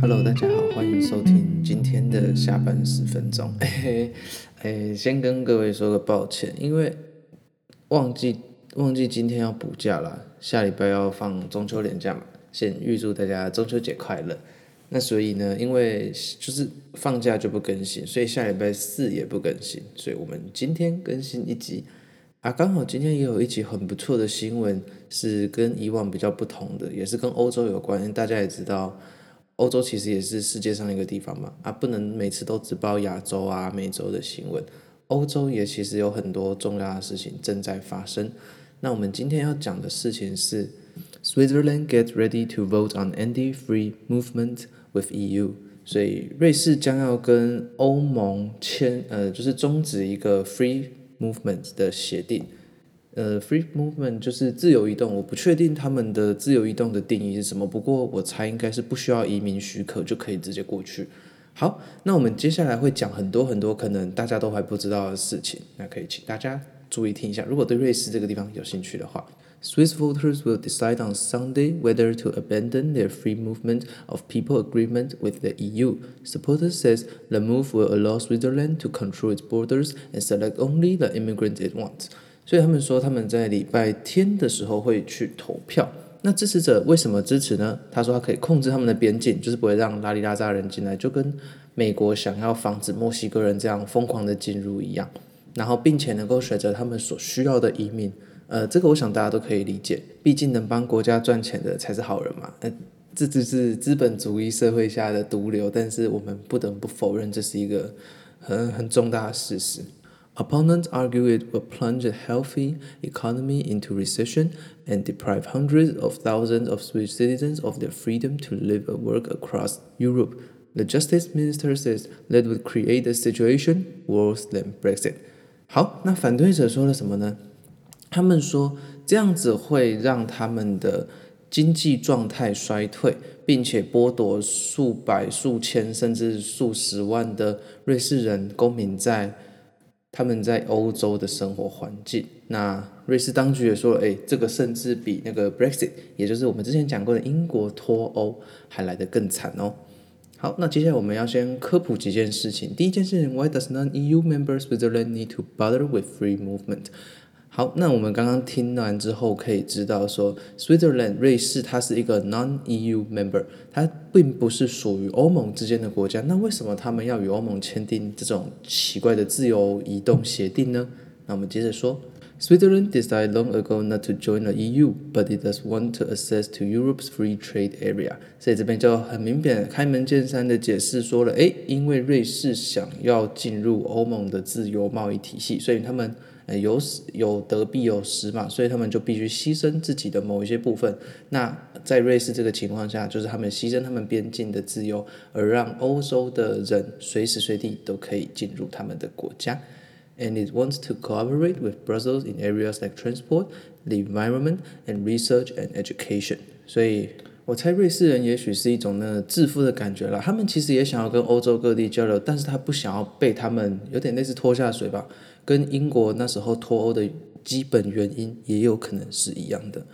Hello，大家好，欢迎收听今天的下班十分钟。哎，哎，先跟各位说个抱歉，因为忘记忘记今天要补假了，下礼拜要放中秋连假嘛。先预祝大家中秋节快乐。那所以呢，因为就是放假就不更新，所以下礼拜四也不更新，所以我们今天更新一集啊。刚好今天也有一集很不错的新闻，是跟以往比较不同的，也是跟欧洲有关。大家也知道。欧洲其实也是世界上一个地方嘛，啊，不能每次都只报亚洲啊、美洲的新闻。欧洲也其实有很多重要的事情正在发生。那我们今天要讲的事情是，Switzerland get ready to vote on ending free movement with EU。所以瑞士将要跟欧盟签，呃，就是终止一个 free movement 的协定。呃，free movement 就是自由移动，我不确定他们的自由移动的定义是什么，不过我猜应该是不需要移民许可就可以直接过去。好，那我们接下来会讲很多很多可能大家都还不知道的事情，那可以请大家注意听一下。如果对瑞士这个地方有兴趣的话 ，Swiss voters will decide on Sunday whether to abandon their free movement of people agreement with the EU. Supporters says the move will allow Switzerland to control its borders and select only the immigrants it wants. 所以他们说他们在礼拜天的时候会去投票。那支持者为什么支持呢？他说他可以控制他们的边境，就是不会让拉里拉扎人进来，就跟美国想要防止墨西哥人这样疯狂的进入一样。然后并且能够选择他们所需要的移民。 呃，这个我想大家都可以理解，毕竟能帮国家赚钱的才是好人嘛。呃，这只是资本主义社会下的毒瘤，但是我们不得不否认这是一个很很重大的事实。Opponents argue it will plunge a healthy economy into recession and deprive hundreds of thousands of Swiss citizens of their freedom to live and work across Europe. The Justice Minister says that would create a situation worse than Brexit. 好，那反对者说了什么呢？ 他们说这样子会让他们的经济状态衰退，并且剥夺数百、数千甚至数十万的瑞士人公民在。他们在欧洲的生活环境，那瑞士当局也说了，诶，这个甚至比那个 Brexit，也就是我们之前讲过的英国脱欧还来得更惨哦。好，那接下来我们要先科普几件事情。第一件事情，Why does non-EU member Switzerland need to bother with free movement？好，那我们刚刚听完之后可以知道说，Switzerland 瑞士它是一个 non-EU member，它并不是属于欧盟之间的国家。那为什么他们要与欧盟签订这种奇怪的自由移动协定呢？那我们接着说，Switzerland decided long ago not to join the EU, but it does want to access to Europe's free trade area。所以这边就很明显开门见山的解释说了，诶，因为瑞士想要进入欧盟的自由贸易体系，所以他们。有有得必有失嘛，所以他们就必须牺牲自己的某一些部分。那在瑞士这个情况下，就是他们牺牲他们边境的自由，而让欧洲的人随时随地都可以进入他们的国家。And it wants to cooperate with Brussels in areas like transport, the environment, and research and education。所以我猜瑞士人也许是一种那自负的感觉啦，他们其实也想要跟欧洲各地交流，但是他不想要被他们有点类似拖下水吧。跟英国那时候脱欧的基本原因也有可能是一样的。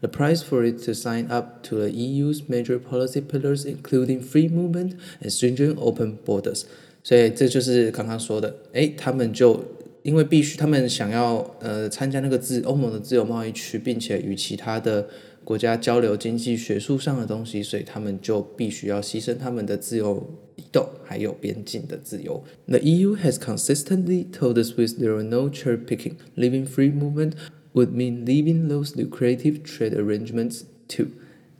The price for it to sign up to the EU's major policy pillars, including free movement and stringent open borders。所以这就是刚刚说的，诶，他们就因为必须，他们想要呃参加那个自欧盟的自由贸易区，并且与其他的。国家交流经济学术上的东西，所以他们就必须要牺牲他们的自由移动，还有边境的自由。The EU has consistently told the Swiss there are no cherry picking. Leaving free movement would mean leaving those lucrative trade arrangements too.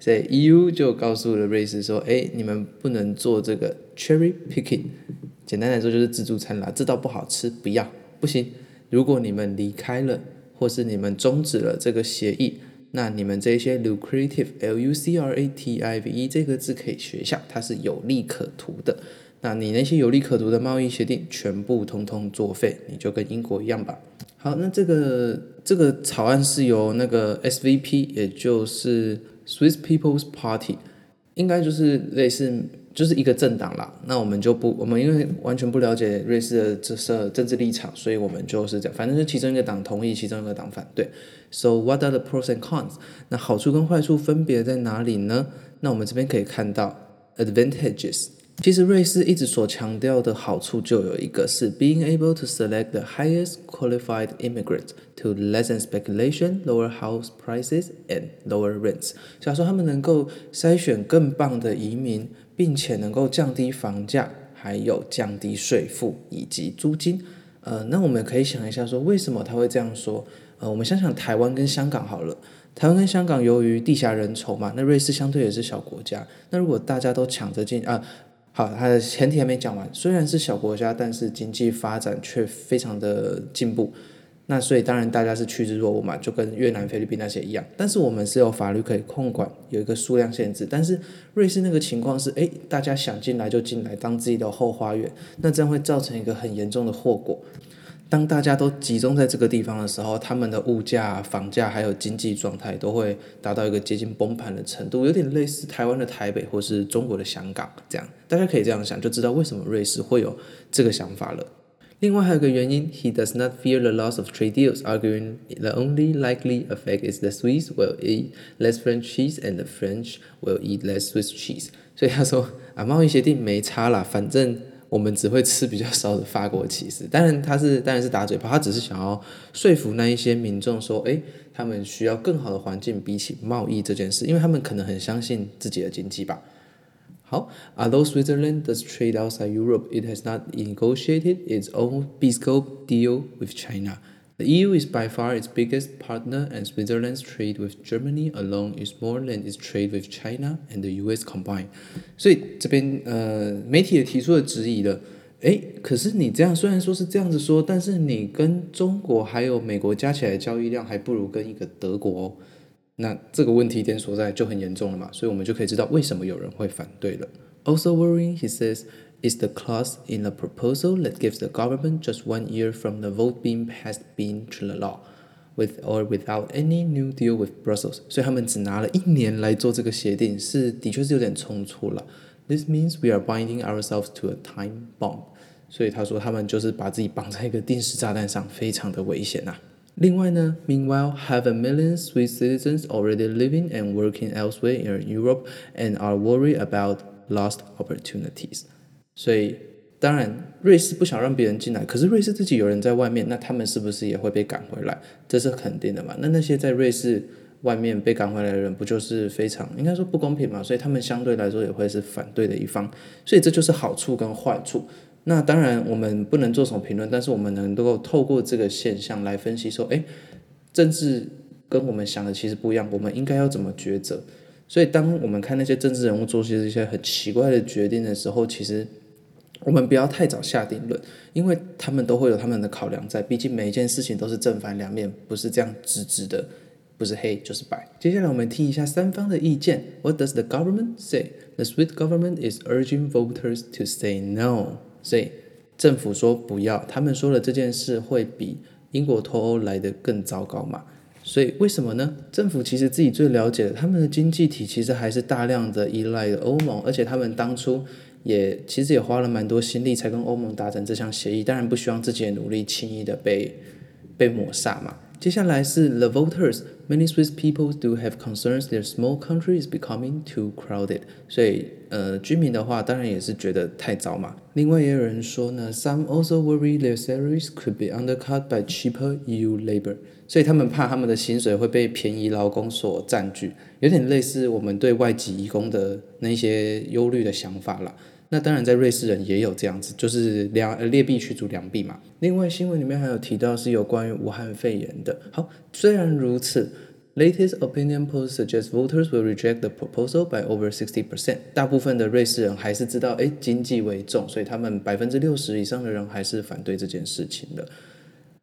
所以 EU 就告诉了瑞士说：“哎，你们不能做这个 cherry picking。简单来说就是自助餐啦，这道不好吃，不要，不行。如果你们离开了，或是你们终止了这个协议。”那你们这些 lucrative l u c r a t i v e 这个字可以学一下，它是有利可图的。那你那些有利可图的贸易协定全部通通作废，你就跟英国一样吧。好，那这个这个草案是由那个 S V P，也就是 Swiss People's Party，应该就是类似就是一个政党啦。那我们就不，我们因为完全不了解瑞士的这社政治立场，所以我们就是这样，反正是其中一个党同意，其中一个党反对。So what are the pros and cons？那好处跟坏处分别在哪里呢？那我们这边可以看到 advantages。其实瑞士一直所强调的好处就有一个是 being able to select the highest qualified immigrants to lessen speculation, lower house prices and lower rents。假如说他们能够筛选更棒的移民，并且能够降低房价，还有降低税负以及租金。呃，那我们可以想一下说，为什么他会这样说？呃，我们想想台湾跟香港好了。台湾跟香港由于地狭人稠嘛，那瑞士相对也是小国家。那如果大家都抢着进啊。好，它的前提还没讲完。虽然是小国家，但是经济发展却非常的进步。那所以当然大家是趋之若鹜嘛，就跟越南、菲律宾那些一样。但是我们是有法律可以控管，有一个数量限制。但是瑞士那个情况是，诶，大家想进来就进来，当自己的后花园。那这样会造成一个很严重的后果。当大家都集中在这个地方的时候，他们的物价、房价还有经济状态都会达到一个接近崩盘的程度，有点类似台湾的台北或是中国的香港这样。大家可以这样想，就知道为什么瑞士会有这个想法了。另外还有一个原因，He does not fear the loss of trade deals, arguing the only likely effect is the Swiss will eat less French cheese and the French will eat less Swiss cheese。所以他说啊，贸易协定没差啦，反正。我们只会吃比较少的法国起司，当然他是当然是打嘴炮，他只是想要说服那一些民众说，诶，他们需要更好的环境，比起贸易这件事，因为他们可能很相信自己的经济吧。好，Although Switzerland does trade outside Europe, it has not negotiated its own bespoke deal with China. The EU is by far its biggest partner, and Switzerland's trade with Germany alone is more than its trade with China and the US combined. 所以这边呃，媒体也提出了质疑了。诶，可是你这样虽然说是这样子说，但是你跟中国还有美国加起来的交易量还不如跟一个德国哦。那这个问题点所在就很严重了嘛，所以我们就可以知道为什么有人会反对了。Also worrying, he says. is the clause in the proposal that gives the government just one year from the vote being passed being to the law, with or without any new deal with Brussels。所以他们只拿了一年来做这个协定，是的确是有点匆促了。This means we are binding ourselves to a time bomb。所以他说他们就是把自己绑在一个定时炸弹上，非常的危险呐、啊。另外呢，Meanwhile, have a million Swiss citizens already living and working elsewhere in Europe and are worried about lost opportunities。 所以，当然，瑞士不想让别人进来，可是瑞士自己有人在外面，那他们是不是也会被赶回来？这是肯定的嘛？那那些在瑞士外面被赶回来的人，不就是非常应该说不公平嘛？所以他们相对来说也会是反对的一方。所以这就是好处跟坏处。那当然我们不能做什么评论，但是我们能够透过这个现象来分析说，诶，政治跟我们想的其实不一样，我们应该要怎么抉择？所以当我们看那些政治人物做些一些很奇怪的决定的时候，其实。我们不要太早下定论，因为他们都会有他们的考量在。毕竟每一件事情都是正反两面，不是这样直直的，不是黑就是白。接下来我们听一下三方的意见。What does the government say? The Swiss government is urging voters to say no. 所以政府说不要，他们说了这件事会比英国脱欧来得更糟糕嘛？所以为什么呢？政府其实自己最了解的，他们的经济体其实还是大量的依赖欧盟，而且他们当初。也其实也花了蛮多心力才跟欧盟达成这项协议，当然不希望自己的努力轻易的被被抹杀嘛。接下来是 the voters, many Swiss people do have concerns their small country is becoming too crowded。所以呃，居民的话当然也是觉得太早嘛。另外也有人说呢，some also worry their salaries could be undercut by cheaper EU labor。所以他们怕他们的薪水会被便宜劳工所占据，有点类似我们对外籍移工的那些忧虑的想法啦。那当然，在瑞士人也有这样子，就是两劣币驱逐良币嘛。另外，新闻里面还有提到是有关于武汉肺炎的。好，虽然如此，latest opinion polls suggest voters will reject the proposal by over sixty percent。大部分的瑞士人还是知道，哎，经济为重，所以他们百分之六十以上的人还是反对这件事情的。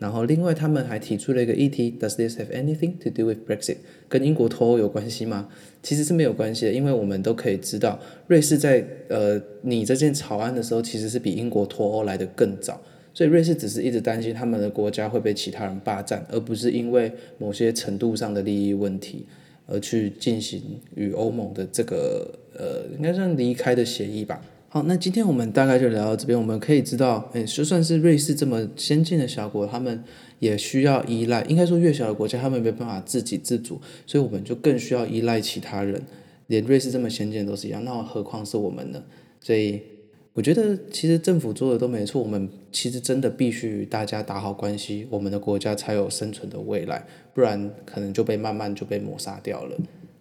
然后，另外他们还提出了一个议题：Does this have anything to do with Brexit？跟英国脱欧有关系吗？其实是没有关系的，因为我们都可以知道，瑞士在呃拟这件草案的时候，其实是比英国脱欧来得更早。所以瑞士只是一直担心他们的国家会被其他人霸占，而不是因为某些程度上的利益问题。而去进行与欧盟的这个呃，应该算离开的协议吧。好，那今天我们大概就聊到这边。我们可以知道，哎，就算是瑞士这么先进的小国，他们也需要依赖。应该说，越小的国家，他们没办法自给自足，所以我们就更需要依赖其他人。连瑞士这么先进的都是一样，那何况是我们呢？所以，我觉得其实政府做的都没错。我们其实真的必须与大家打好关系，我们的国家才有生存的未来，不然可能就被慢慢就被抹杀掉了。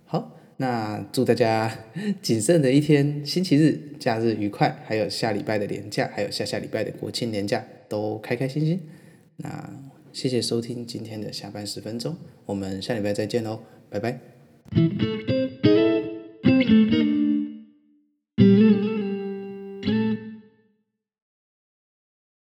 好。那祝大家谨慎的一天星期日假日愉快，还有下礼拜的年假，还有下下礼拜的国庆年假都开开心心。那谢谢收听今天的下班十分钟，我们下礼拜再见喽，拜拜。